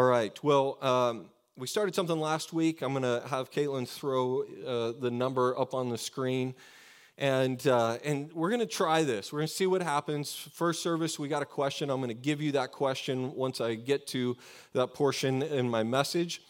All right. Well, um, we started something last week. I'm going to have Caitlin throw uh, the number up on the screen. And, uh, and we're going to try this. We're going to see what happens. First service, we got a question. I'm going to give you that question once I get to that portion in my message.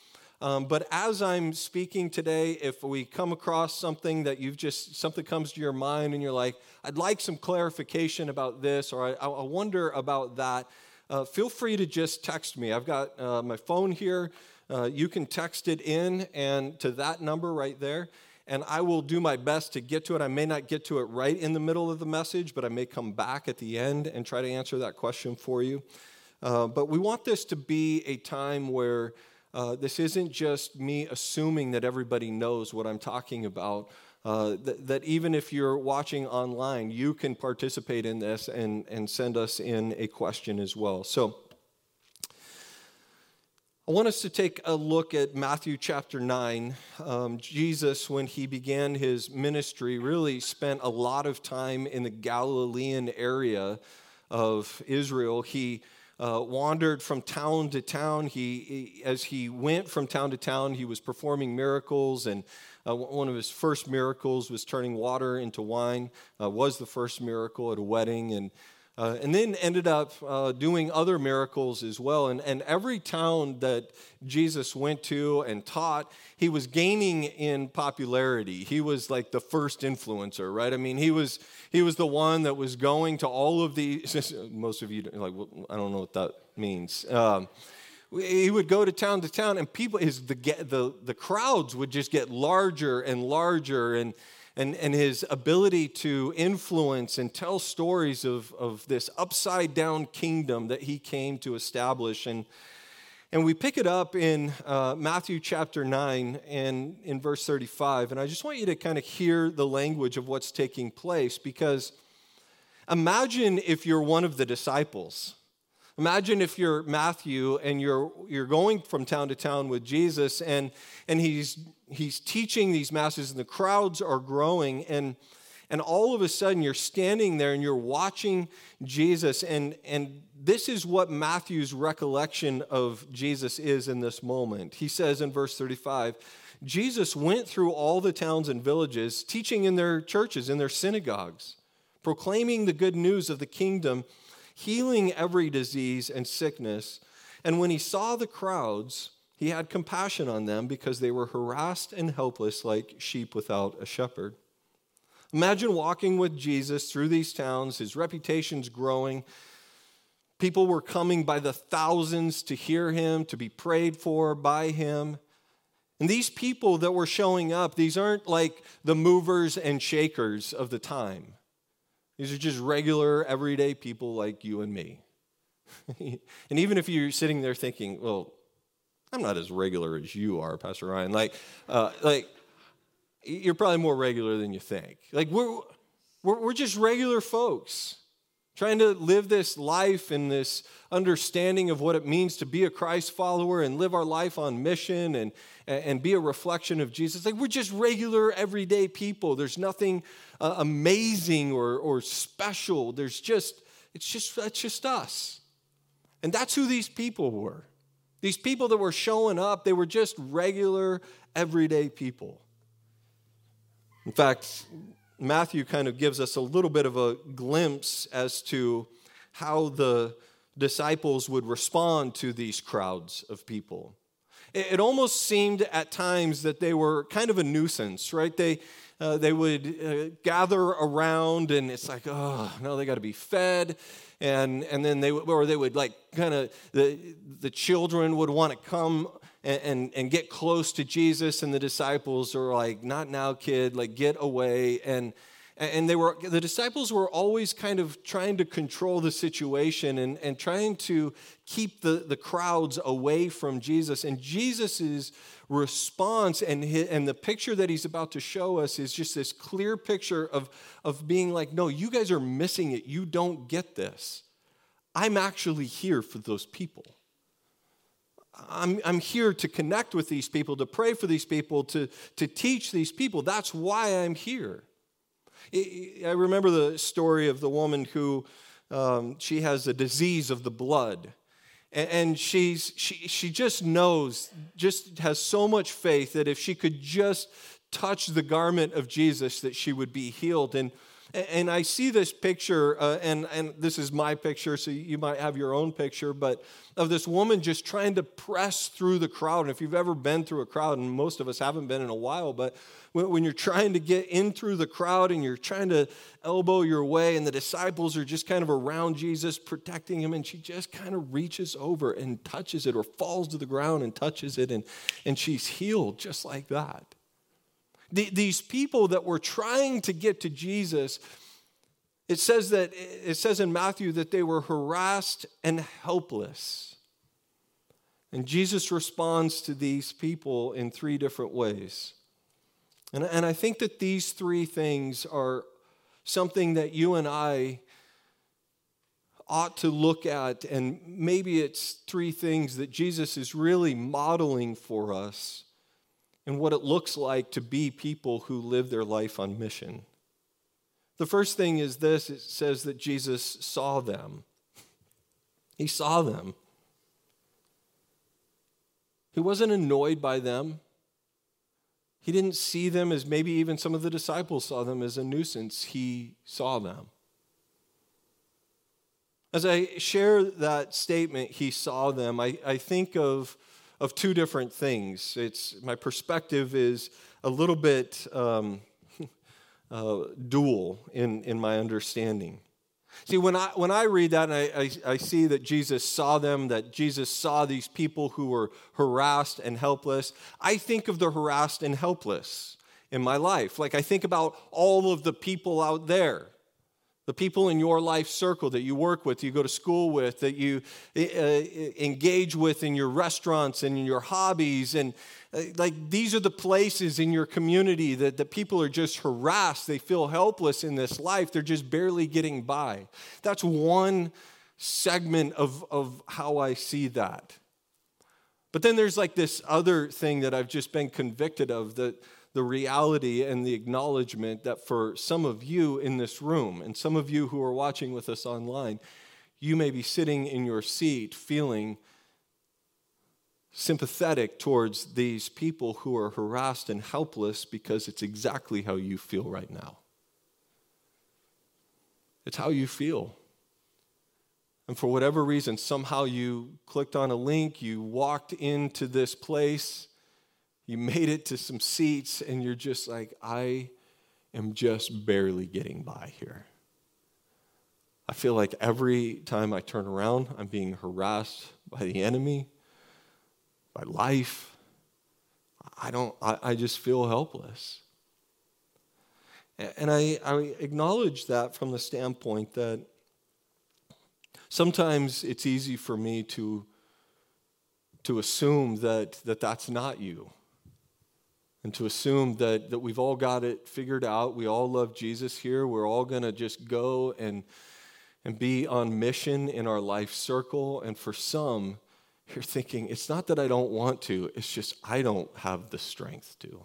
Um, but as I'm speaking today, if we come across something that you've just, something comes to your mind and you're like, I'd like some clarification about this, or I, I wonder about that, uh, feel free to just text me. I've got uh, my phone here. Uh, you can text it in and to that number right there, and I will do my best to get to it. I may not get to it right in the middle of the message, but I may come back at the end and try to answer that question for you. Uh, but we want this to be a time where uh, this isn't just me assuming that everybody knows what I'm talking about. Uh, that, even if you're watching online, you can participate in this and, and send us in a question as well. So, I want us to take a look at Matthew chapter 9. Um, Jesus, when he began his ministry, really spent a lot of time in the Galilean area of Israel. He uh, wandered from town to town. He, he, as he went from town to town, he was performing miracles. And uh, one of his first miracles was turning water into wine. Uh, was the first miracle at a wedding, and uh, and then ended up uh, doing other miracles as well. And, and every town that Jesus went to and taught, he was gaining in popularity. He was like the first influencer, right? I mean, he was he was the one that was going to all of these. Most of you like, well, I don't know what that means. Um, he would go to town to town, and people, his the the the crowds would just get larger and larger, and and, and his ability to influence and tell stories of, of this upside down kingdom that he came to establish. And, and we pick it up in uh, Matthew chapter 9 and in verse 35. And I just want you to kind of hear the language of what's taking place because imagine if you're one of the disciples. Imagine if you're Matthew and you're, you're going from town to town with Jesus and, and he's, he's teaching these masses and the crowds are growing and, and all of a sudden you're standing there and you're watching Jesus and, and this is what Matthew's recollection of Jesus is in this moment. He says in verse 35, Jesus went through all the towns and villages, teaching in their churches, in their synagogues, proclaiming the good news of the kingdom healing every disease and sickness. And when he saw the crowds, he had compassion on them because they were harassed and helpless like sheep without a shepherd. Imagine walking with Jesus through these towns, his reputation's growing. People were coming by the thousands to hear him, to be prayed for by him. And these people that were showing up, these aren't like the movers and shakers of the time. These are just regular, everyday people like you and me. and even if you're sitting there thinking, well, I'm not as regular as you are, Pastor Ryan, like, uh, like you're probably more regular than you think. Like, we're, we're, we're just regular folks trying to live this life and this understanding of what it means to be a Christ follower and live our life on mission and, and be a reflection of Jesus. Like we're just regular, everyday people. There's nothing uh, amazing or, or special. There's just, it's just, it's just us. And that's who these people were. These people that were showing up, they were just regular, everyday people. In fact, Matthew kind of gives us a little bit of a glimpse as to how the disciples would respond to these crowds of people. It almost seemed at times that they were kind of a nuisance, right? They, uh, they would uh, gather around, and it's like, oh, no, they got to be fed. And, and then they, would, or they would like kind of, the, the children would want to come and, and, and, get close to Jesus, and the disciples are like, not now, kid, like get away. And, and they were the disciples were always kind of trying to control the situation and, and trying to keep the, the crowds away from jesus and jesus's response and, his, and the picture that he's about to show us is just this clear picture of, of being like no you guys are missing it you don't get this i'm actually here for those people I'm, I'm here to connect with these people, to pray for these people, to, to teach these people. That's why I'm here. I remember the story of the woman who um, she has a disease of the blood. And she's, she, she just knows, just has so much faith that if she could just touch the garment of Jesus, that she would be healed. And, and I see this picture, uh, and, and this is my picture, so you might have your own picture, but of this woman just trying to press through the crowd. And if you've ever been through a crowd, and most of us haven't been in a while, but when you're trying to get in through the crowd and you're trying to elbow your way, and the disciples are just kind of around Jesus, protecting him, and she just kind of reaches over and touches it or falls to the ground and touches it, and, and she's healed just like that. The, these people that were trying to get to Jesus, it says that it says in Matthew that they were harassed and helpless. And Jesus responds to these people in three different ways. And, and I think that these three things are something that you and I ought to look at, and maybe it's three things that Jesus is really modeling for us and what it looks like to be people who live their life on mission. The first thing is this it says that Jesus saw them. He saw them. He wasn't annoyed by them. He didn't see them as maybe even some of the disciples saw them as a nuisance. He saw them. As I share that statement, he saw them, I, I think of, of two different things. It's, my perspective is a little bit um, uh, dual in, in my understanding. See, when I, when I read that and I, I, I, see that Jesus saw them, that Jesus saw these people who were harassed and helpless, I think of the harassed and helpless in my life. Like I think about all of the people out there, the people in your life circle that you work with, you go to school with, that you uh, engage with in your restaurants and in your hobbies, and uh, like these are the places in your community that the people are just harassed. They feel helpless in this life. They're just barely getting by. That's one segment of, of how I see that. But then there's like this other thing that I've just been convicted of that the reality and the acknowledgement that for some of you in this room and some of you who are watching with us online, you may be sitting in your seat feeling sympathetic towards these people who are harassed and helpless because it's exactly how you feel right now. It's how you feel. And for whatever reason, somehow you clicked on a link, you walked into this place, you made it to some seats, and you're just like, I am just barely getting by here. I feel like every time I turn around, I'm being harassed by the enemy by life. I don't, I, I just feel helpless. And I, I acknowledge that from the standpoint that sometimes it's easy for me to, to assume that, that that's not you. And to assume that, that we've all got it figured out. We all love Jesus here. We're all going to just go and, and be on mission in our life circle. And for some, you're thinking, it's not that I don't want to, it's just I don't have the strength to.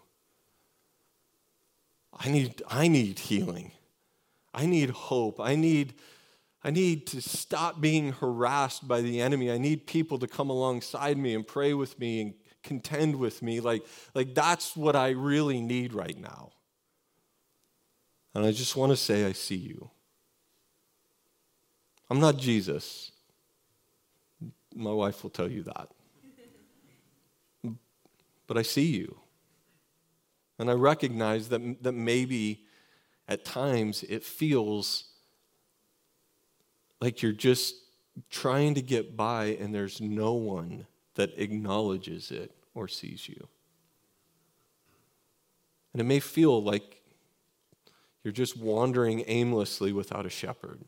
I need, I need healing. I need hope. I need, I need to stop being harassed by the enemy. I need people to come alongside me and pray with me and contend with me. Like, like that's what I really need right now. And I just want to say, I see you. I'm not Jesus. My wife will tell you that. But I see you. And I recognize that, that maybe at times it feels like you're just trying to get by and there's no one that acknowledges it or sees you. And it may feel like you're just wandering aimlessly without a shepherd,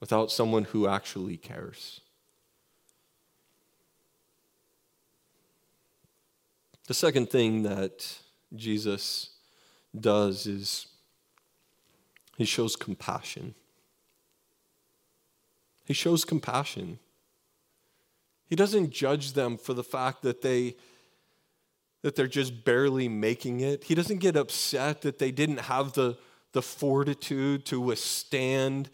without someone who actually cares. The second thing that Jesus does is he shows compassion. He shows compassion. He doesn't judge them for the fact that they that they're just barely making it. He doesn't get upset that they didn't have the, the fortitude to withstand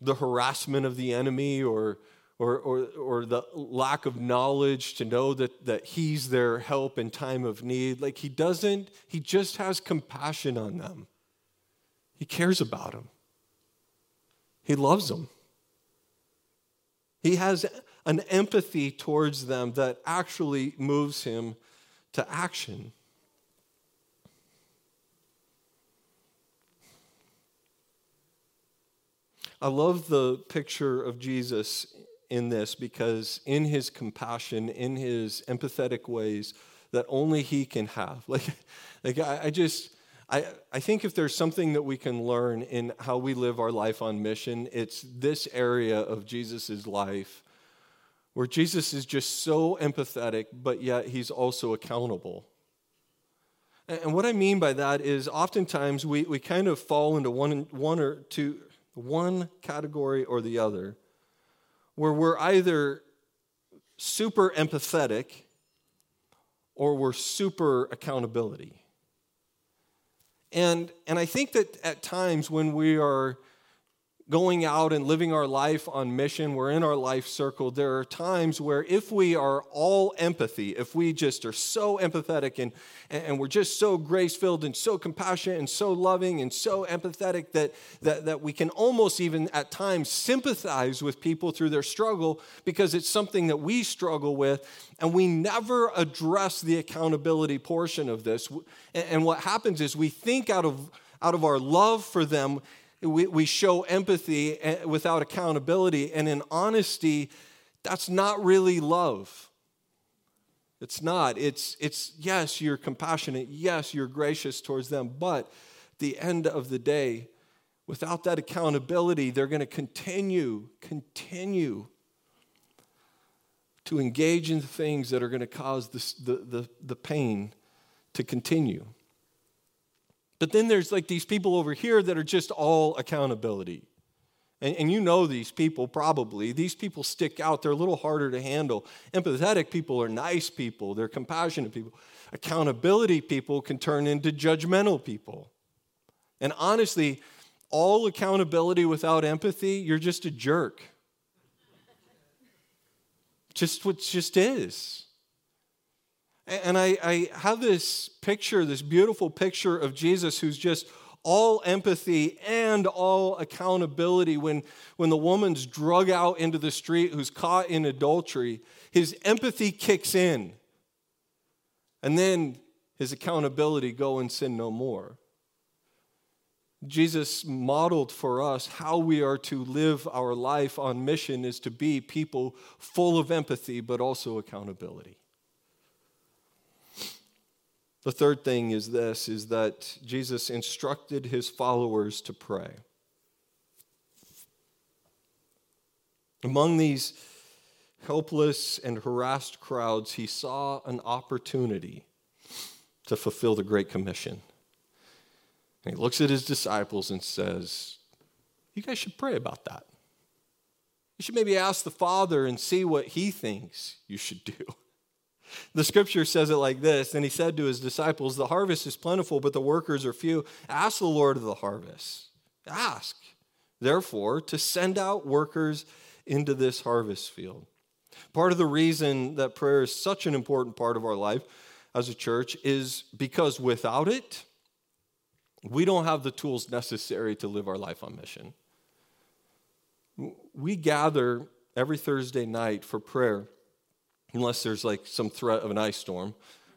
the harassment of the enemy or, or, or, or the lack of knowledge to know that, that he's their help in time of need. Like he doesn't, he just has compassion on them. He cares about them. He loves them. He has an empathy towards them that actually moves him to action. I love the picture of Jesus in this because in his compassion, in his empathetic ways that only he can have. Like, like I, I just, I, I think if there's something that we can learn in how we live our life on mission, it's this area of Jesus' life where Jesus is just so empathetic, but yet he's also accountable. And what I mean by that is oftentimes we, we kind of fall into one, one or two, one category or the other, where we're either super empathetic or we're super accountability. And, and I think that at times when we are going out and living our life on mission, we're in our life circle, there are times where if we are all empathy, if we just are so empathetic and, and we're just so grace filled and so compassionate and so loving and so empathetic that, that, that we can almost even at times sympathize with people through their struggle because it's something that we struggle with, and we never address the accountability portion of this. And what happens is we think out of out of our love for them we, we show empathy eh, without accountability. And in honesty, that's not really love. It's not. It's, it's yes, you're compassionate. Yes, you're gracious towards them. But the end of the day, without that accountability, they're going to continue, continue to engage in things that are going to cause the, the, the pain to continue. But then there's like these people over here that are just all accountability. And, and, you know these people probably. These people stick out, they're a little harder to handle. Empathetic people are nice people, they're compassionate people. Accountability people can turn into judgmental people. And honestly, all accountability without empathy, you're just a jerk. just what just is. And I, I have this picture, this beautiful picture of Jesus who's just all empathy and all accountability when, when the woman's drug out into the street who's caught in adultery his empathy kicks in. And then his accountability go and sin no more. Jesus modeled for us how we are to live our life on mission is to be people full of empathy but also accountability the third thing is this is that Jesus instructed his followers to pray. Among these helpless and harassed crowds, he saw an opportunity to fulfill the Great Commission. And he looks at his disciples and says, You guys should pray about that. You should maybe ask the Father and see what he thinks you should do. The scripture says it like this And he said to his disciples, The harvest is plentiful, but the workers are few. Ask the Lord of the harvest. Ask, therefore, to send out workers into this harvest field. Part of the reason that prayer is such an important part of our life as a church is because without it, we don't have the tools necessary to live our life on mission. We gather every Thursday night for prayer unless there's like some threat of an ice storm,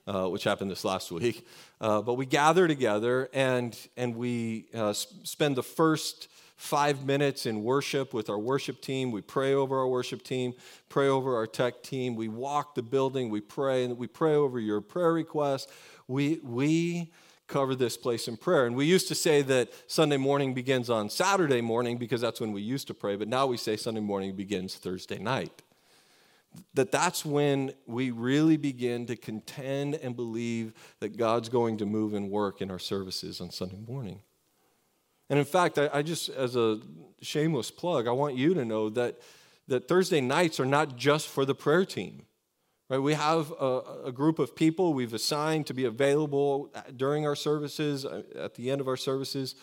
uh, which happened this last week. Uh, but we gather together and, and we uh, spend the first five minutes in worship with our worship team. We pray over our worship team, pray over our tech team. We walk the building, we pray, and we pray over your prayer requests. We, we cover this place in prayer. And we used to say that Sunday morning begins on Saturday morning because that's when we used to pray, but now we say Sunday morning begins Thursday night that that's when we really begin to contend and believe that God's going to move and work in our services on Sunday morning. And in fact, I, I, just, as a shameless plug, I want you to know that, that Thursday nights are not just for the prayer team. Right? We have a, a group of people we've assigned to be available during our services, uh, at the end of our services,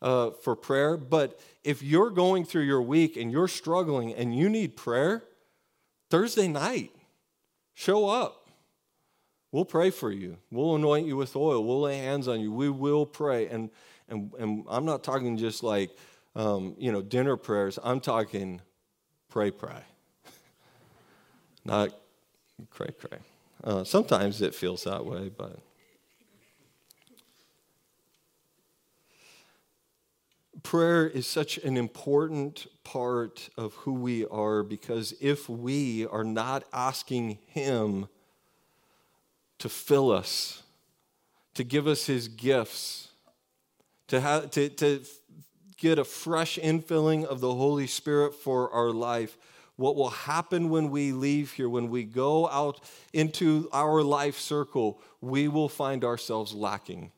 uh, for prayer. But if you're going through your week and you're struggling and you need prayer, Thursday night, show up. We'll pray for you. We'll anoint you with oil. We'll lay hands on you. We will pray. And, and, and I'm not talking just like, um, you know, dinner prayers. I'm talking pray, pray. not cray, cray. Uh, sometimes it feels that way, but. Prayer is such an important part of who we are because if we are not asking Him to fill us, to give us His gifts, to, have, to, to get a fresh infilling of the Holy Spirit for our life, what will happen when we leave here, when we go out into our life circle, we will find ourselves lacking.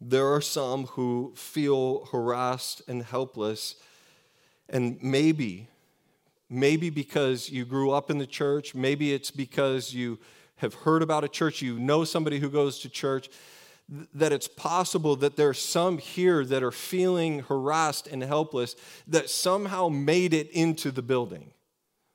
There are some who feel harassed and helpless, and maybe, maybe because you grew up in the church, maybe it's because you have heard about a church, you know somebody who goes to church, that it's possible that there are some here that are feeling harassed and helpless that somehow made it into the building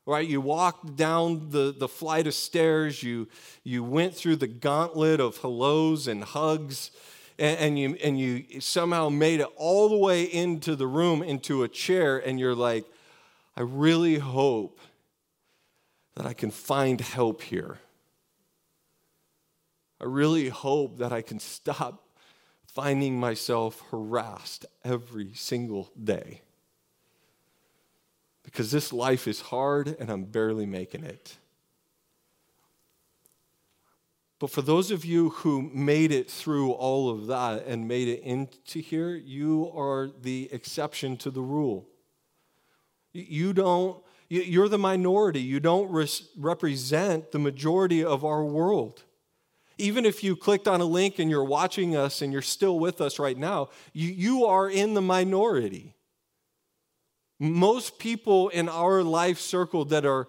right? You walked down the, the flight of stairs you, you went through the gauntlet of hellos and hugs and, and, you, and you somehow made it all the way into the room into a chair and you're like i really hope that i can find help here I really hope that I can stop finding myself harassed every single day. Because this life is hard and I'm barely making it. But for those of you who made it through all of that and made it into here, you are the exception to the rule. You don't, you're the minority. You don't represent the majority of our world. Even if you clicked on a link and you're watching us and you're still with us right now, you, you are in the minority. Most people in our life circle that are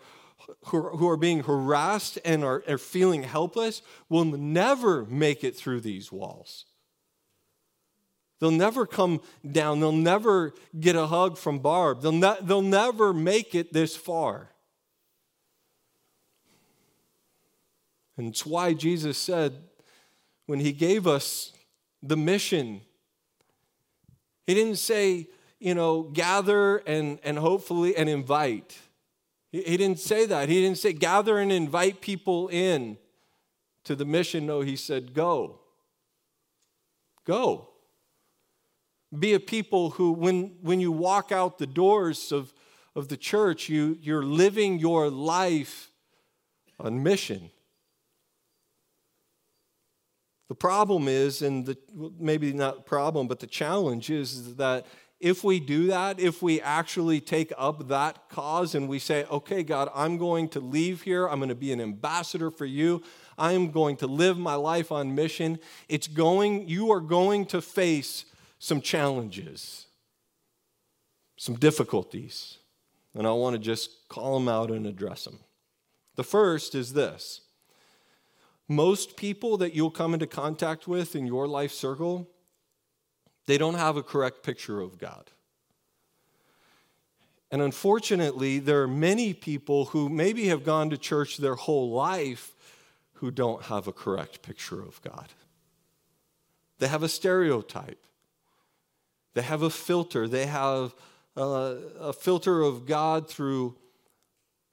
who are being harassed and are, are feeling helpless will never make it through these walls. They'll never come down. They'll never get a hug from Barb. They'll, ne- they'll never make it this far. And it's why Jesus said, when he gave us the mission, he didn't say, you know, gather and, and hopefully and invite. He, didn't say that. He didn't say gather and invite people in to the mission. No, he said go. Go. Be a people who, when, when you walk out the doors of, of the church, you, you're living your life on mission. The problem is, and the, maybe not problem, but the challenge is that if we do that, if we actually take up that cause and we say, okay, God, I'm going to leave here, I'm going to be an ambassador for you, I am going to live my life on mission, it's going, you are going to face some challenges, some difficulties. And I want to just call them out and address them. The first is this most people that you'll come into contact with in your life circle, they don't have a correct picture of God. And unfortunately, there are many people who maybe have gone to church their whole life who don't have a correct picture of God. They have a stereotype, they have a filter, they have a, a filter of God through,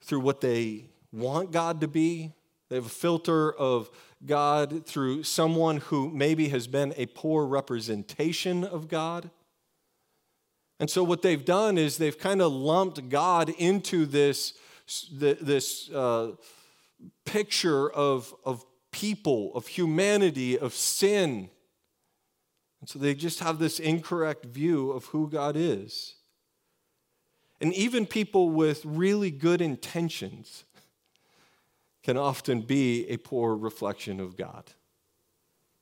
through what they want God to be, they have a filter of God through someone who maybe has been a poor representation of God. And so, what they've done is they've kind of lumped God into this, this uh, picture of, of people, of humanity, of sin. And so, they just have this incorrect view of who God is. And even people with really good intentions can often be a poor reflection of God.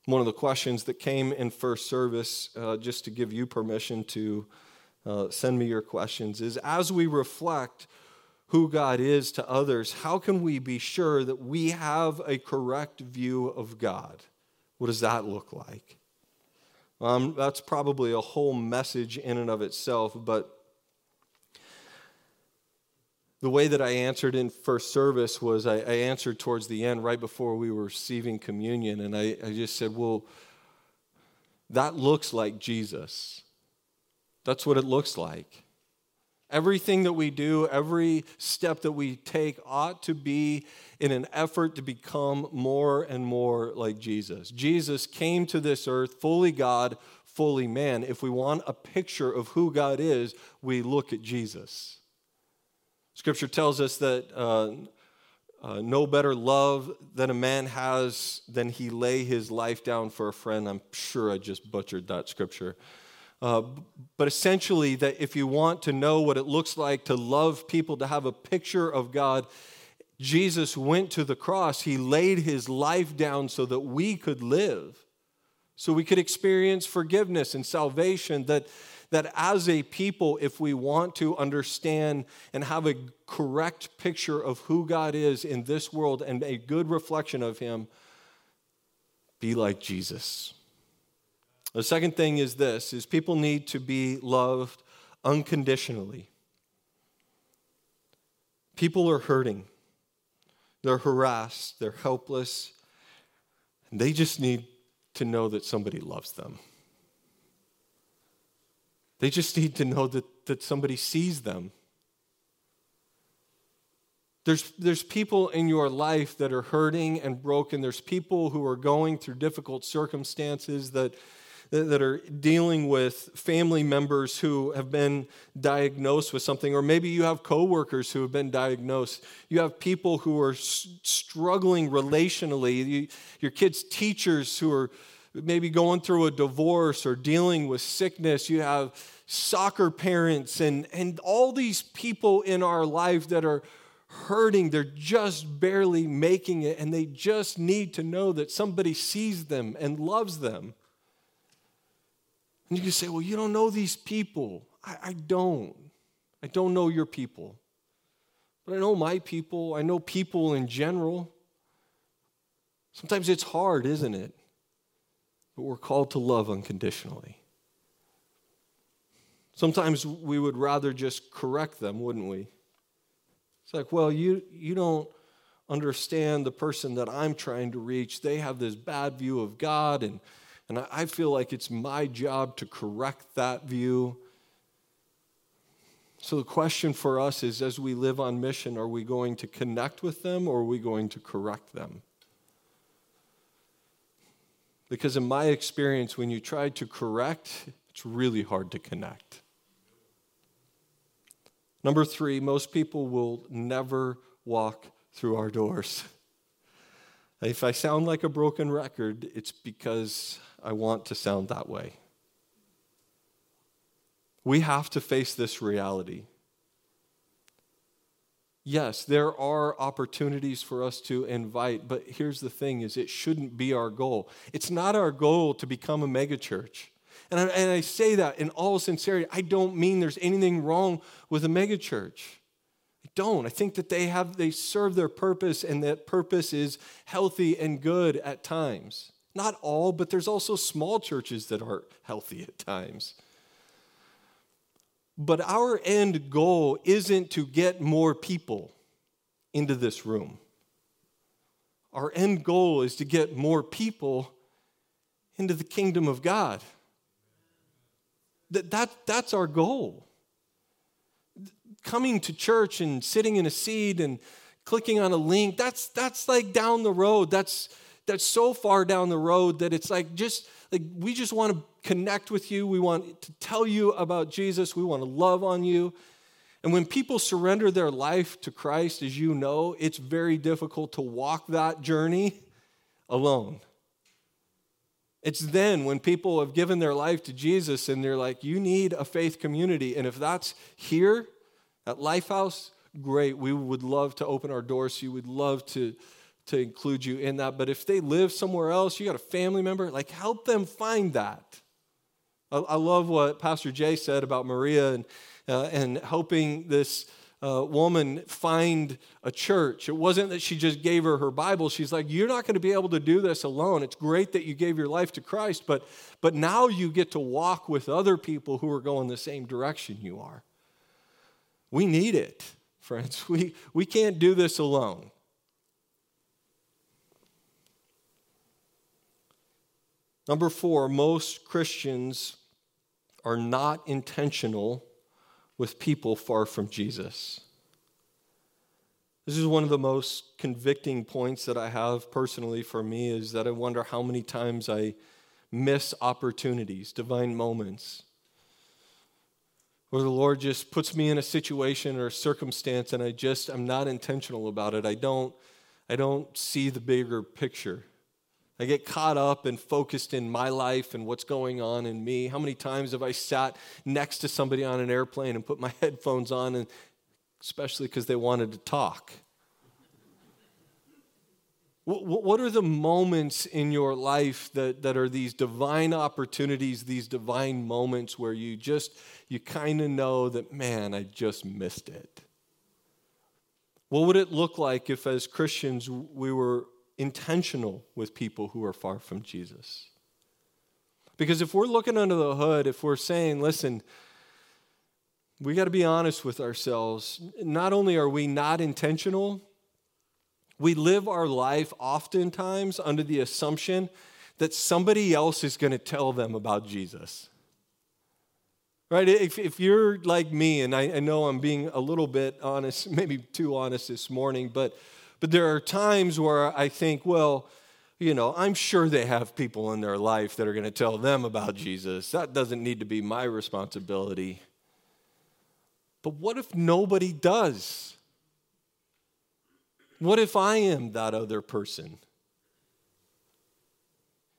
One of the questions that came in first service, uh, just to give you permission to uh, send me your questions, is as we reflect who God is to others, how can we be sure that we have a correct view of God? What does that look like? Um, that's probably a whole message in and of itself, but the way that I answered in first service was I, I answered towards the end, right before we were receiving communion, and I, I just said, Well, that looks like Jesus. That's what it looks like. Everything that we do, every step that we take ought to be in an effort to become more and more like Jesus. Jesus came to this earth fully God, fully man. If we want a picture of who God is, we look at Jesus. Scripture tells us that uh, uh, no better love than a man has than he lay his life down for a friend. I'm sure I just butchered that scripture. Uh, but essentially, that if you want to know what it looks like to love people, to have a picture of God, Jesus went to the cross. He laid his life down so that we could live, so we could experience forgiveness and salvation. That, that as a people, if we want to understand and have a correct picture of who God is in this world and a good reflection of him, be like Jesus. The second thing is this is people need to be loved unconditionally. People are hurting. They're harassed, they're helpless, and they just need to know that somebody loves them. They just need to know that, that somebody sees them. There's, there's people in your life that are hurting and broken. There's people who are going through difficult circumstances that that are dealing with family members who have been diagnosed with something, or maybe you have coworkers who have been diagnosed. You have people who are struggling relationally. You, your kids' teachers who are maybe going through a divorce or dealing with sickness. You have soccer parents and, and all these people in our life that are hurting. They're just barely making it, and they just need to know that somebody sees them and loves them. And you can say, well, you don't know these people. I, I don't. I don't know your people. But I know my people. I know people in general. Sometimes it's hard, isn't it? But we're called to love unconditionally. Sometimes we would rather just correct them, wouldn't we? It's like, well, you, you don't understand the person that I'm trying to reach. They have this bad view of God, and and I feel like it's my job to correct that view. So the question for us is as we live on mission, are we going to connect with them or are we going to correct them? Because in my experience, when you try to correct, it's really hard to connect. Number three, most people will never walk through our doors. If I sound like a broken record, it's because I want to sound that way. We have to face this reality. Yes, there are opportunities for us to invite, but here's the thing is it shouldn't be our goal. It's not our goal to become a megachurch. And I, and I say that in all sincerity. I don't mean there's anything wrong with a megachurch. I don't. I think that they have they serve their purpose and that purpose is healthy and good at times. Not all, but there's also small churches that are healthy at times. But our end goal isn't to get more people into this room. Our end goal is to get more people into the kingdom of God. That, that, that's our goal. Coming to church and sitting in a seat and clicking on a link, that's, that's like down the road. That's, that's so far down the road that it's like just like we just want to connect with you. We want to tell you about Jesus. We want to love on you. And when people surrender their life to Christ, as you know, it's very difficult to walk that journey alone. It's then when people have given their life to Jesus and they're like, you need a faith community. And if that's here at Lifehouse, great. We would love to open our doors. You would love to to include you in that. But if they live somewhere else, you got a family member, like help them find that. I, love what Pastor Jay said about Maria and, uh, and helping this uh, woman find a church. It wasn't that she just gave her her Bible. She's like, You're not going to be able to do this alone. It's great that you gave your life to Christ, but, but now you get to walk with other people who are going the same direction you are. We need it. friends. We, we can't do this alone. Number four, most Christians are not intentional with people far from Jesus. This is one of the most convicting points that I have personally for me is that I wonder how many times I miss opportunities, divine moments, where the Lord just puts me in a situation or a circumstance and I just I'm not intentional about it. I don't I don't see the bigger picture. I get caught up and focused in my life and what's going on in me. How many times have I sat next to somebody on an airplane and put my headphones on, and especially because they wanted to talk? What are the moments in your life that, that are these divine opportunities, these divine moments where you just, you kind of know that, man, I just missed it? What would it look like if, as Christians, we were intentional with people who are far from Jesus. Because if we're looking under the hood, if we're saying, listen, we got to be honest with ourselves, not only are we not intentional, we live our life oftentimes under the assumption that somebody else is going to tell them about Jesus. Right? If, if you're like me, and I, I know I'm being a little bit honest, maybe too honest this morning, but but there are times where I think, well, you know, I'm sure they have people in their life that are going to tell them about Jesus. That doesn't need to be my responsibility. But what if nobody does? What if I am that other person?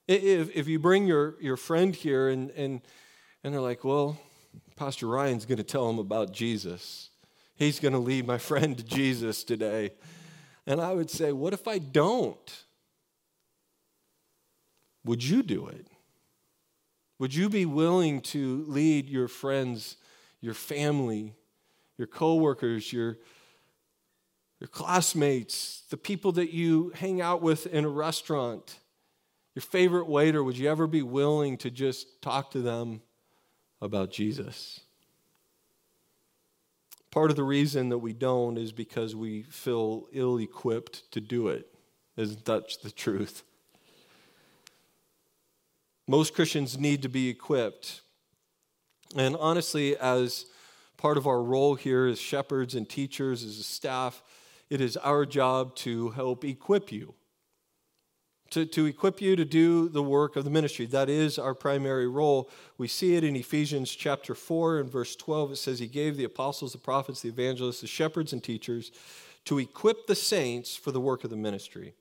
If, if you bring your, your friend here and, and, and they're like, well, Pastor Ryan's going to tell him about Jesus, he's going to lead my friend to Jesus today. And I would say, what if I don't? Would you do it? Would you be willing to lead your friends, your family, your coworkers, your your classmates, the people that you hang out with in a restaurant, your favorite waiter, would you ever be willing to just talk to them about Jesus? Part of the reason that we don't is because we feel ill equipped to do it. Isn't that the truth? Most Christians need to be equipped. And honestly, as part of our role here as shepherds and teachers, as a staff, it is our job to help equip you to, to equip you to do the work of the ministry. That is our primary role. We see it in Ephesians chapter 4 and verse 12. It says, He gave the apostles, the prophets, the evangelists, the shepherds, and teachers to equip the saints for the work of the ministry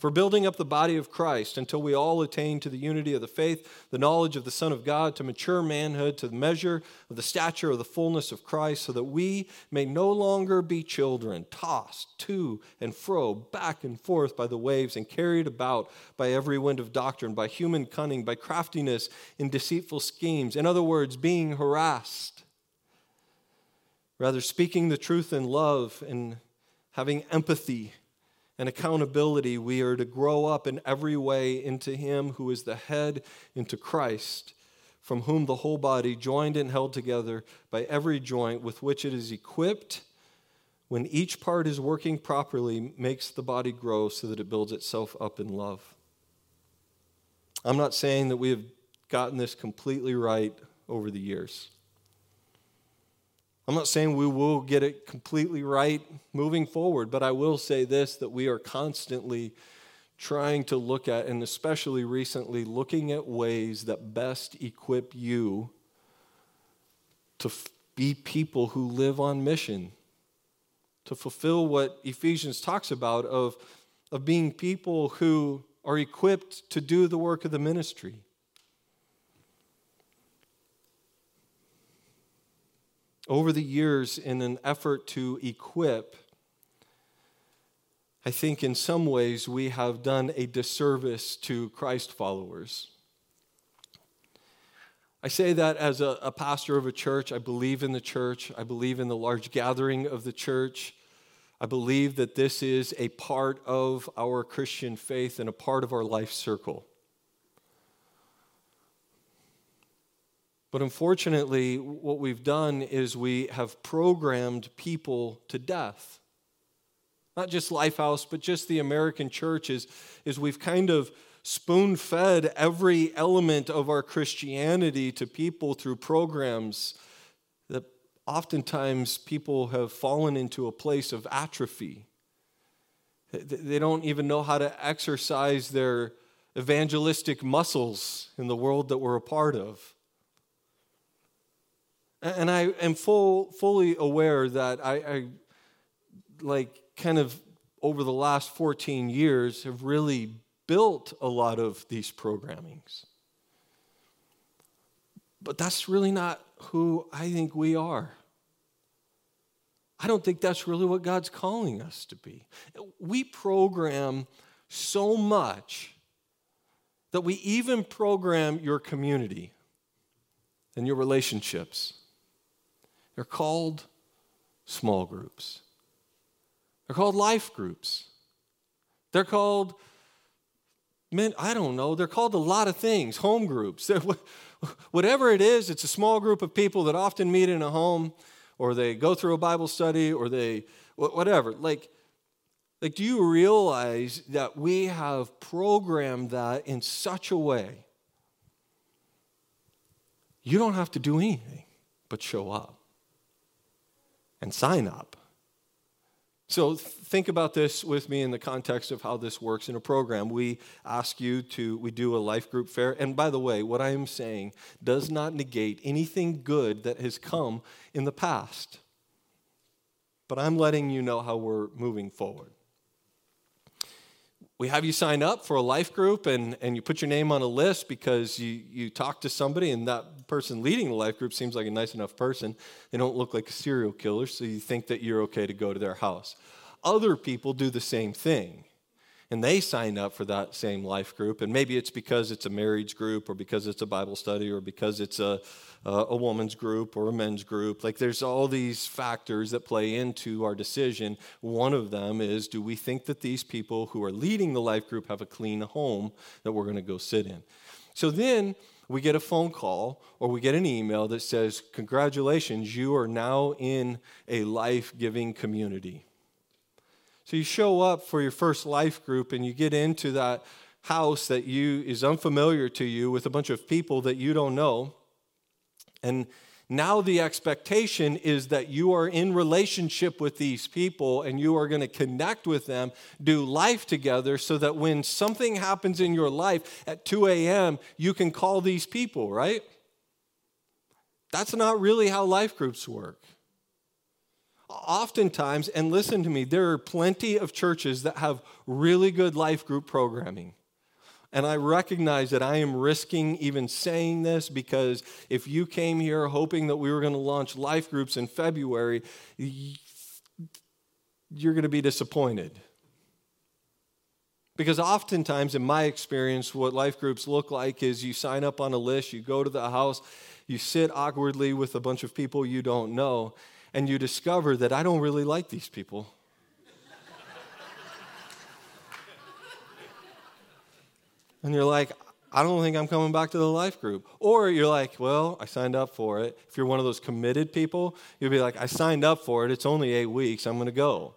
for building up the body of Christ until we all attain to the unity of the faith, the knowledge of the Son of God, to mature manhood, to the measure of the stature of the fullness of Christ, so that we may no longer be children, tossed to and fro, back and forth by the waves, and carried about by every wind of doctrine, by human cunning, by craftiness in deceitful schemes. In other words, being harassed. Rather, speaking the truth in love and having empathy and accountability, we are to grow up in every way into Him who is the head, into Christ, from whom the whole body, joined and held together by every joint with which it is equipped, when each part is working properly, makes the body grow so that it builds itself up in love. I'm not saying that we have gotten this completely right over the years. I'm not saying we will get it completely right moving forward, but I will say this that we are constantly trying to look at, and especially recently, looking at ways that best equip you to f- be people who live on mission, to fulfill what Ephesians talks about of, of being people who are equipped to do the work of the ministry. Over the years in an effort to equip, I think in some ways we have done a disservice to Christ followers. I say that as a, a, pastor of a church. I believe in the church. I believe in the large gathering of the church. I believe that this is a part of our Christian faith and a part of our life circle. But unfortunately, what we've done is we have programmed people to death. Not just Lifehouse, but just the American church is, is we've kind of spoon fed every element of our Christianity to people through programs that oftentimes people have fallen into a place of atrophy. They don't even know how to exercise their evangelistic muscles in the world that we're a part of. And I am full, fully aware that I, I, like, kind of over the last 14 years, have really built a lot of these programmings. But that's really not who I think we are. I don't think that's really what God's calling us to be. We program so much that we even program your community and your relationships. They're called small groups, they're called life groups, they're called Man, I don't know. They're called a lot of things, home groups. Whatever it is, it's a small group of people that often meet in a home or they go through a Bible study or they, whatever. Like, like, do you realize that we have programmed that in such a way you don't have to do anything but show up and sign up so think about this with me in the context of how this works in a program. We ask you to, we do a life group fair. And by the way, what I am saying does not negate anything good that has come in the past. But I'm letting you know how we're moving forward. We have you sign up for a life group and, and you put your name on a list because you, you talk to somebody and that person leading the life group seems like a nice enough person. They don't look like a serial killer, so you think that you're okay to go to their house. Other people do the same thing and they sign up for that same life group. And maybe it's because it's a marriage group, or because it's a Bible study, or because it's a, a woman's group or a men's group. Like there's all these factors that play into our decision. One of them is do we think that these people who are leading the life group have a clean home that we're going to go sit in? So then we get a phone call or we get an email that says, Congratulations, you are now in a life giving community. So you show up for your first life group and you get into that house that you is unfamiliar to you with a bunch of people that you don't know. And now the expectation is that you are in relationship with these people and you are going to connect with them, do life together, so that when something happens in your life at 2 a.m., you can call these people, right? That's not really how life groups work. Oftentimes, and listen to me, there are plenty of churches that have really good life group programming. And I recognize that I am risking even saying this because if you came here hoping that we were going to launch life groups in February, you're going to be disappointed. Because oftentimes, in my experience, what life groups look like is you sign up on a list, you go to the house, you sit awkwardly with a bunch of people you don't know, and you discover that I don't really like these people. and you're like, I don't think I'm coming back to the life group. Or you're like, well, I signed up for it. If you're one of those committed people, you'll be like, I signed up for it. It's only eight weeks. I'm going to go.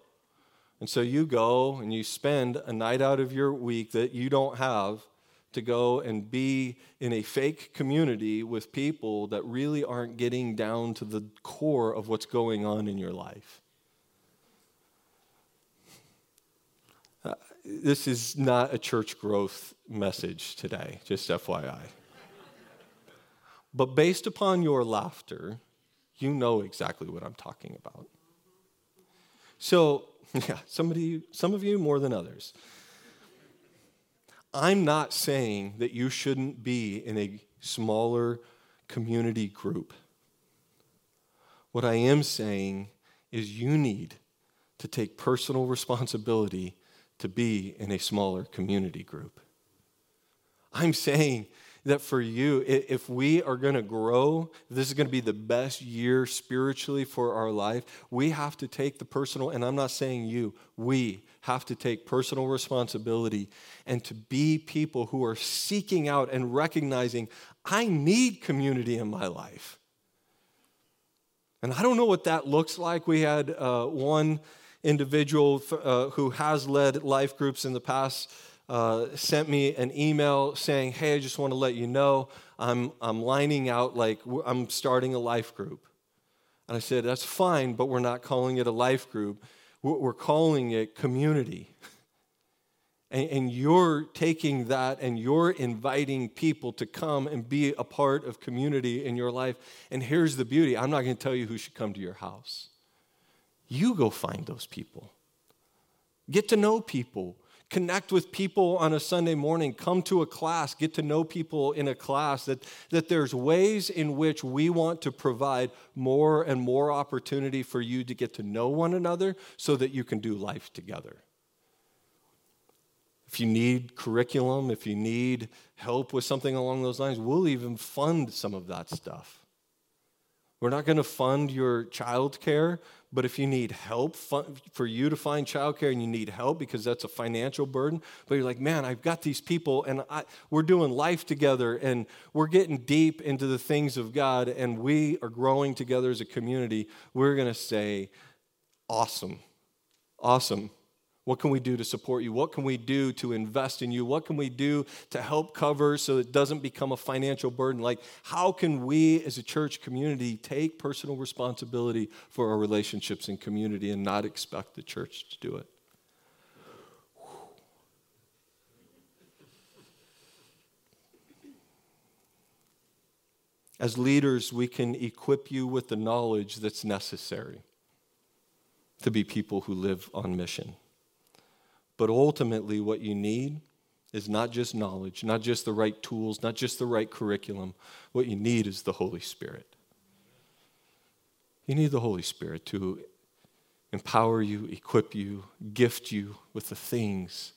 And so you go and you spend a night out of your week that you don't have to go and be in a fake community with people that really aren't getting down to the core of what's going on in your life. Uh, this is not a church growth message today, just FYI. but based upon your laughter, you know exactly what I'm talking about. So, yeah, somebody, some of you more than others. I'm not saying that you shouldn't be in a smaller community group. What I am saying is you need to take personal responsibility to be in a smaller community group. I'm saying that for you, if we are going to grow, this is going to be the best year spiritually for our life, we have to take the personal, and I'm not saying you, we have to take personal responsibility and to be people who are seeking out and recognizing, I need community in my life. And I don't know what that looks like. We had uh, one individual uh, who has led life groups in the past uh, sent me an email saying, Hey, I just want to let you know I'm, I'm lining out, like, I'm starting a life group. And I said, That's fine, but we're not calling it a life group. What we're calling it community. And, and you're taking that and you're inviting people to come and be a part of community in your life. And here's the beauty I'm not going to tell you who should come to your house. You go find those people. Get to know people connect with people on a Sunday morning, come to a class, get to know people in a class, that, that there's ways in which we want to provide more and more opportunity for you to get to know one another so that you can do life together. If you need curriculum, if you need help with something along those lines, we'll even fund some of that stuff. We're not going to fund your child care, but if you need help for you to find childcare and you need help because that's a financial burden, but you're like, man, I've got these people and I, we're doing life together and we're getting deep into the things of God and we are growing together as a community, we're going to say, awesome, awesome. What can we do to support you? What can we do to invest in you? What can we do to help cover so it doesn't become a financial burden? Like, how can we as a church community take personal responsibility for our relationships and community and not expect the church to do it? As leaders, we can equip you with the knowledge that's necessary to be people who live on mission. But ultimately, what you need is not just knowledge, not just the right tools, not just the right curriculum. What you need is the Holy Spirit. You need the Holy Spirit to empower you, equip you, gift you with the things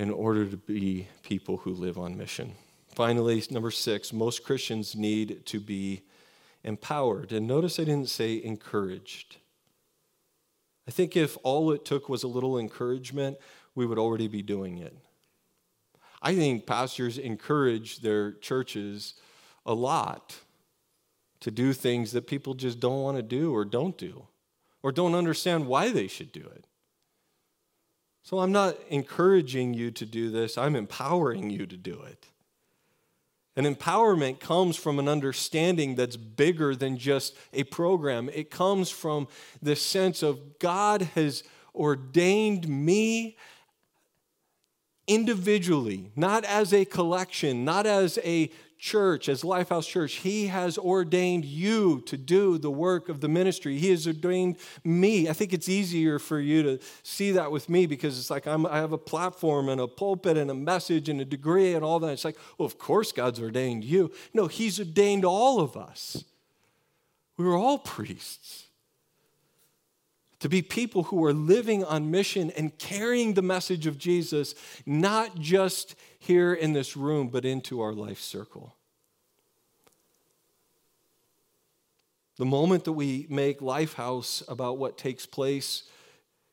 in order to be people who live on mission. Finally, number six, most Christians need to be empowered. And notice I didn't say encouraged. I think if all it took was a little encouragement, we would already be doing it. I think pastors encourage their churches a lot to do things that people just don't want to do or don't do or don't understand why they should do it. So I'm not encouraging you to do this, I'm empowering you to do it. And empowerment comes from an understanding that's bigger than just a program. It comes from the sense of God has ordained me individually, not as a collection, not as a church, as Lifehouse Church, He has ordained you to do the work of the ministry. He has ordained me. I think it's easier for you to see that with me because it's like I'm, i have a platform and a pulpit and a message and a degree and all that. It's like, well, of course God's ordained you. No, He's ordained all of us. We were all priests. To be people who are living on mission and carrying the message of Jesus, not just here in this room, but into our life circle. The moment that we make Lifehouse about what takes place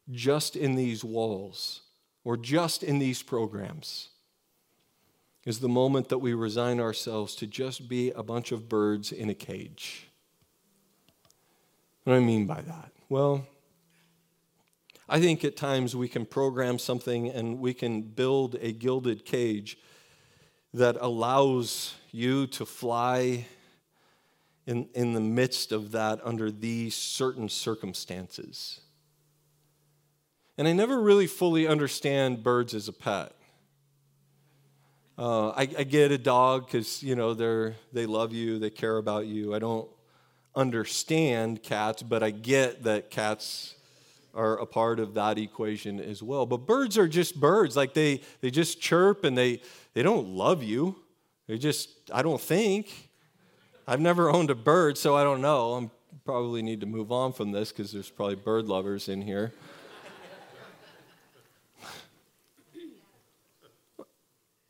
just in these walls or just in these programs is the moment that we resign ourselves to just be a bunch of birds in a cage. What do I mean by that? Well, I think at times we can program something and we can build a gilded cage that allows you to fly in, in the midst of that under these certain circumstances. And I never really fully understand birds as a pet. Uh, I, I, get a dog because you know they're they love you, they care about you. I don't understand cats, but I get that cats are a part of that equation as well. But birds are just birds. Like they, they just chirp and they, they don't love you. They just, I don't think. I've never owned a bird, so I don't know. I probably need to move on from this because there's probably bird lovers in here.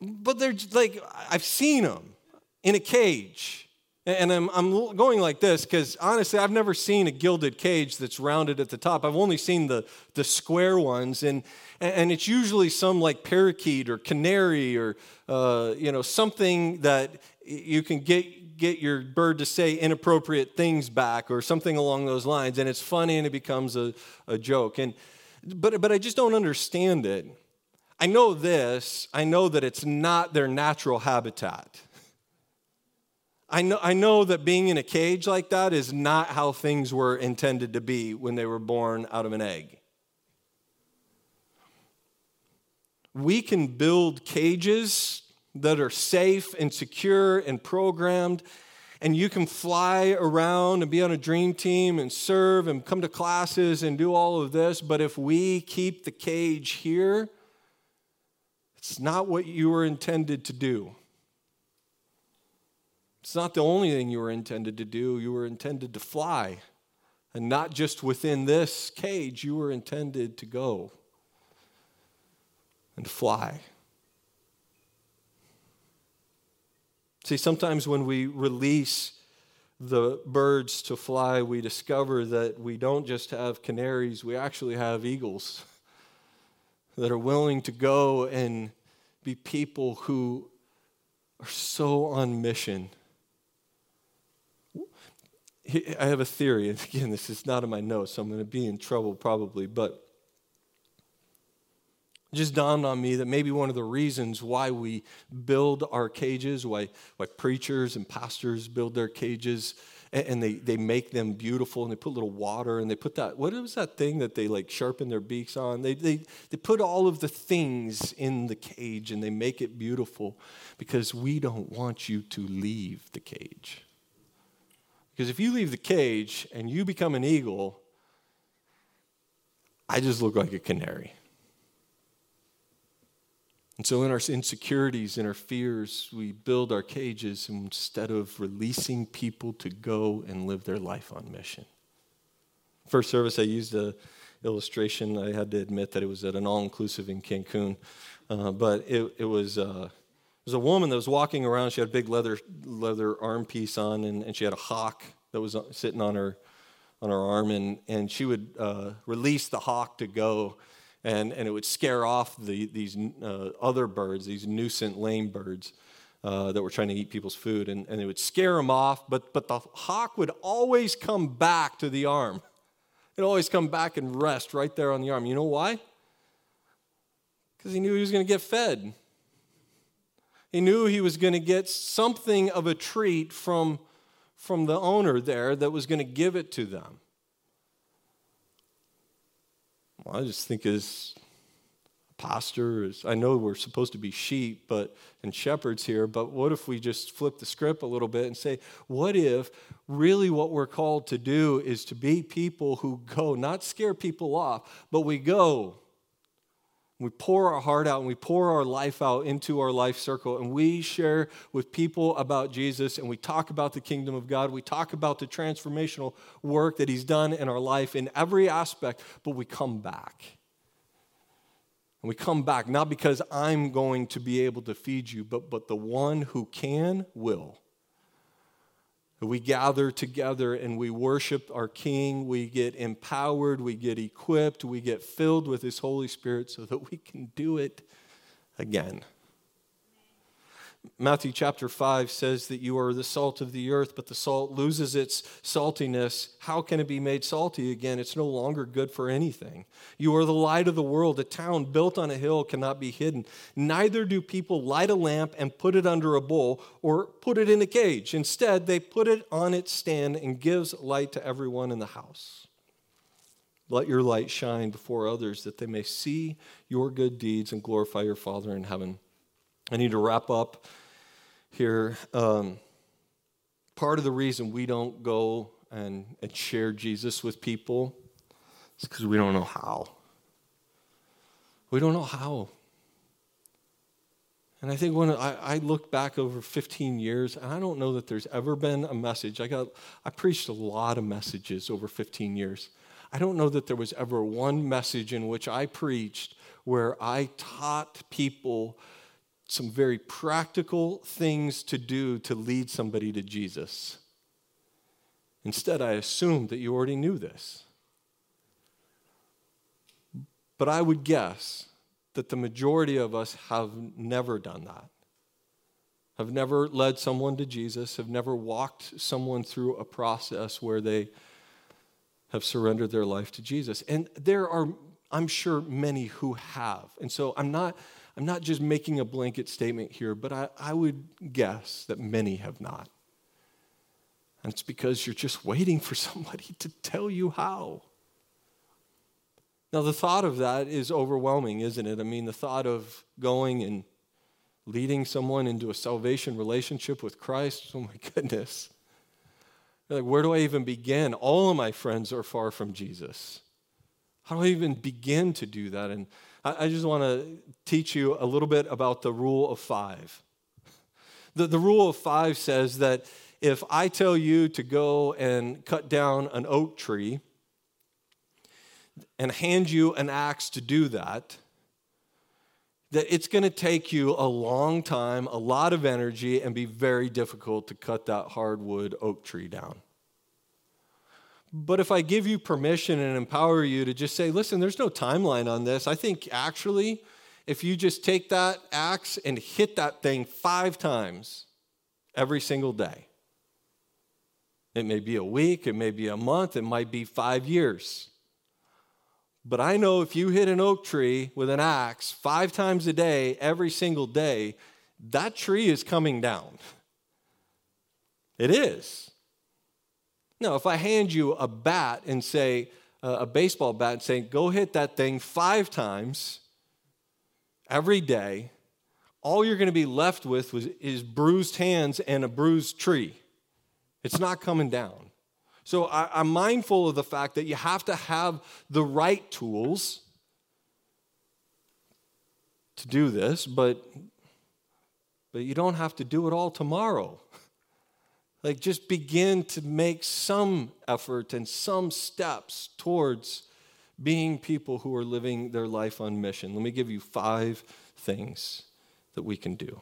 but they're like, I've seen them in a cage. And I'm, I'm going like this because honestly, I've never seen a gilded cage that's rounded at the top. I've only seen the, the square ones. And, and it's usually some like parakeet or canary or, uh, you know, something that you can get, get your bird to say inappropriate things back or something along those lines. And it's funny and it becomes a, a joke. And, but, but I just don't understand it. I know this I know that it's not their natural habitat. I know, I know that being in a cage like that is not how things were intended to be when they were born out of an egg. We can build cages that are safe and secure and programmed, and you can fly around and be on a dream team and serve and come to classes and do all of this, but if we keep the cage here, it's not what you were intended to do. It's not the only thing you were intended to do. You were intended to fly. And not just within this cage, you were intended to go and fly. See, sometimes when we release the birds to fly, we discover that we don't just have canaries, we actually have eagles that are willing to go and be people who are so on mission I have a theory, and again, this is not in my notes, so I'm going to be in trouble probably, but it just dawned on me that maybe one of the reasons why we build our cages, why, why preachers and pastors build their cages, and, and they, they make them beautiful, and they put little water, and they put that, what was that thing that they like sharpen their beaks on? They, they, they put all of the things in the cage, and they make it beautiful because we don't want you to leave the cage. Because if you leave the cage and you become an eagle, I just look like a canary. And so, in our insecurities, in our fears, we build our cages instead of releasing people to go and live their life on mission. First service, I used a illustration. I had to admit that it was at an all inclusive in Cancun, uh, but it, it was. Uh, was a woman that was walking around. She had a big leather leather arm piece on, and, and she had a hawk that was sitting on her on her arm, and, and she would uh, release the hawk to go, and, and it would scare off the, these uh, other birds, these nuisance lame birds uh, that were trying to eat people's food, and, and it would scare them off, but, but the hawk would always come back to the arm. It'd always come back and rest right there on the arm. You know why? Because he knew he was going to get fed. He knew he was going to get something of a treat from, from the owner there that was going to give it to them. Well, I just think as pastor, as I know we're supposed to be sheep but and shepherds here, but what if we just flip the script a little bit and say, what if really what we're called to do is to be people who go, not scare people off, but we go we pour our heart out and we pour our life out into our life circle and we share with people about Jesus and we talk about the kingdom of God. We talk about the transformational work that He's done in our life in every aspect, but we come back. And we come back not because I'm going to be able to feed you, but, but the one who can will. We gather together and we worship our King. We get empowered, we get equipped, we get filled with His Holy Spirit so that we can do it again. Matthew chapter 5 says that you are the salt of the earth, but the salt loses its saltiness. How can it be made salty again? It's no longer good for anything. You are the light of the world. A town built on a hill cannot be hidden. Neither do people light a lamp and put it under a bowl or put it in a cage. Instead, they put it on its stand and gives light to everyone in the house. Let your light shine before others that they may see your good deeds and glorify your Father in heaven. I need to wrap up here. Um, part of the reason we don't go and, and share Jesus with people is because we don't know how. We don't know how. And I think when I, I look back over 15 years, and I don't know that there's ever been a message. I got I preached a lot of messages over 15 years. I don't know that there was ever one message in which I preached where I taught people some very practical things to do to lead somebody to Jesus. Instead, I assumed that you already knew this. But I would guess that the majority of us have never done that, have never led someone to Jesus, have never walked someone through a process where they have surrendered their life to Jesus. And there are, I'm sure, many who have. And so I'm not, I'm not just making a blanket statement here, but I, I would guess that many have not. And it's because you're just waiting for somebody to tell you how. Now, the thought of that is overwhelming, isn't it? I mean, the thought of going and leading someone into a salvation relationship with Christ, oh my goodness. like, where do I even begin? All of my friends are far from Jesus. How do I even begin to do that? And I, I just want to teach you a little bit about the rule of five. The, the rule of five says that if I tell you to go and cut down an oak tree, and hand you an axe to do that, that it's going to take you a long time, a lot of energy, and be very difficult to cut that hardwood oak tree down. But if I give you permission and empower you to just say, listen, there's no timeline on this, I think actually, if you just take that axe and hit that thing five times every single day, it may be a week, it may be a month, it might be five years. But I know if you hit an oak tree with an axe five times a day, every single day, that tree is coming down. It is. Now, if I hand you a bat and say, uh, a baseball bat, and say, go hit that thing five times every day, all you're going to be left with was, is bruised hands and a bruised tree. It's not coming down. So I, am mindful of the fact that you have to have the right tools to do this, but, but you don't have to do it all tomorrow. Like, just begin to make some effort and some steps towards being people who are living their life on mission. Let me give you five things that we can do.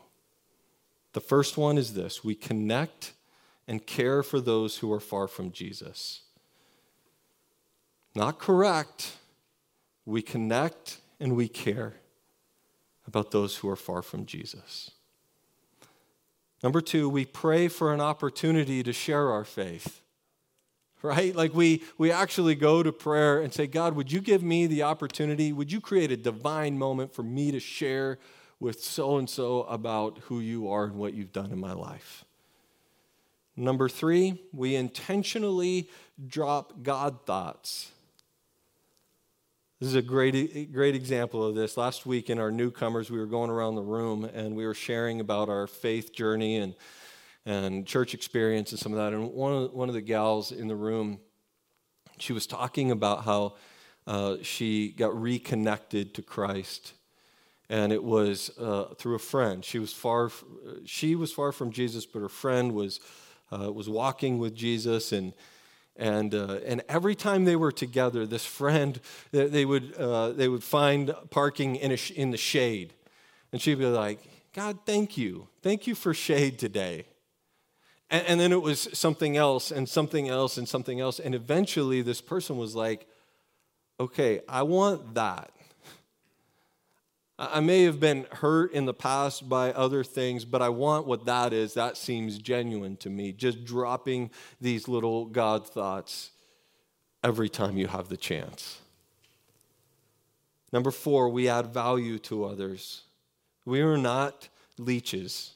The first one is this we connect and care for those who are far from Jesus. Not correct, we connect and we care about those who are far from Jesus. Number two, we pray for an opportunity to share our faith. Right? Like we, we actually go to prayer and say, God, would you give me the opportunity? Would you create a divine moment for me to share with so and so about who you are and what you've done in my life? Number three, we intentionally drop God thoughts. This is a great, great example of this. Last week in our newcomers, we were going around the room and we were sharing about our faith journey and, and church experience and some of that. And one of, one of the gals in the room, she was talking about how uh, she got reconnected to Christ. And it was uh, through a friend. She was far, she was far from Jesus, but her friend was uh, was walking with Jesus and and, uh, and every time they were together, this friend, they would, uh, they would find parking in, sh- in the shade. And she'd be like, God, thank you. Thank you for shade today. And, and then it was something else and something else and something else. And eventually, this person was like, okay, I want that. I may have been hurt in the past by other things, but I want what that is. That seems genuine to me. Just dropping these little God thoughts every time you have the chance. Number four, we add value to others. We are not leeches.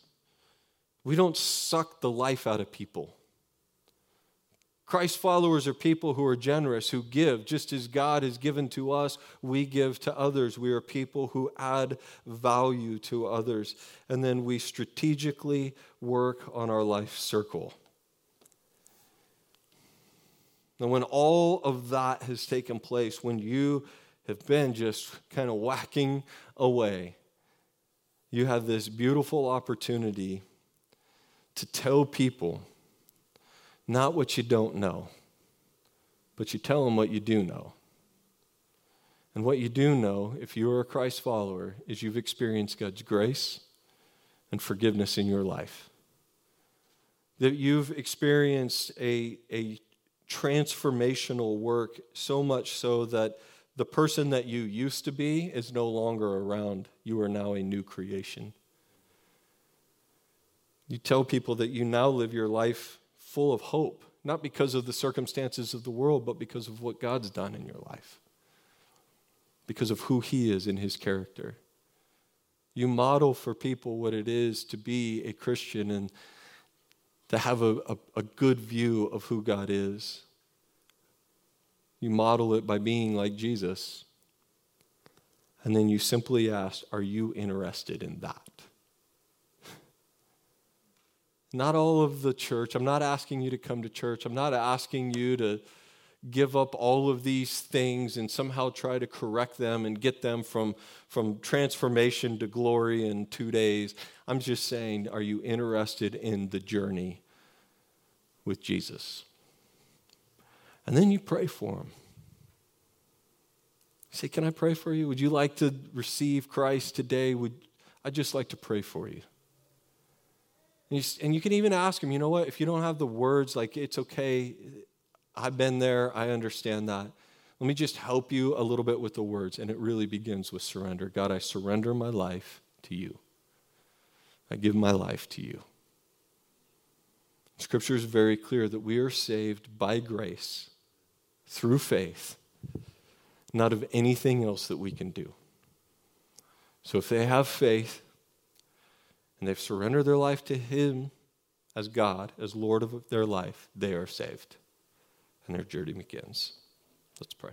We don't suck the life out of people. Christ followers are people who are generous, who give. Just as God has given to us, we give to others. We are people who add value to others. And then we strategically work on our life circle. And when all of that has taken place, when you have been just kind of whacking away, you have this beautiful opportunity to tell people not what you don't know, but you tell them what you do know. And what you do know, if you are a Christ follower, is you've experienced God's grace, and forgiveness in your life. That you've experienced a, a transformational work so much so that the person that you used to be is no longer around. You are now a new creation. You tell people that you now live your life full of hope, not because of the circumstances of the world, but because of what God's done in your life, because of who He is in His character. You model for people what it is to be a Christian and to have a, a, a good view of who God is. You model it by being like Jesus. And then you simply ask, Are you interested in that? Not all of the church. I'm not asking you to come to church. I'm not asking you to give up all of these things and somehow try to correct them and get them from, from transformation to glory in two days. I'm just saying, are you interested in the journey with Jesus? And then you pray for him. say, Can I pray for you? Would you like to receive Christ today? Would I'd just like to pray for you. And you, and you can even ask him, you know what, if you don't have the words, like it's okay. I've been there, I understand that. Let me just help you a little bit with the words. And it really begins with surrender. God, I surrender my life to you. I give my life to you. Scripture is very clear that we are saved by grace through faith, not of anything else that we can do. So if they have faith and they've surrendered their life to Him as God, as Lord of their life, they are saved and their journey begins. Let's pray.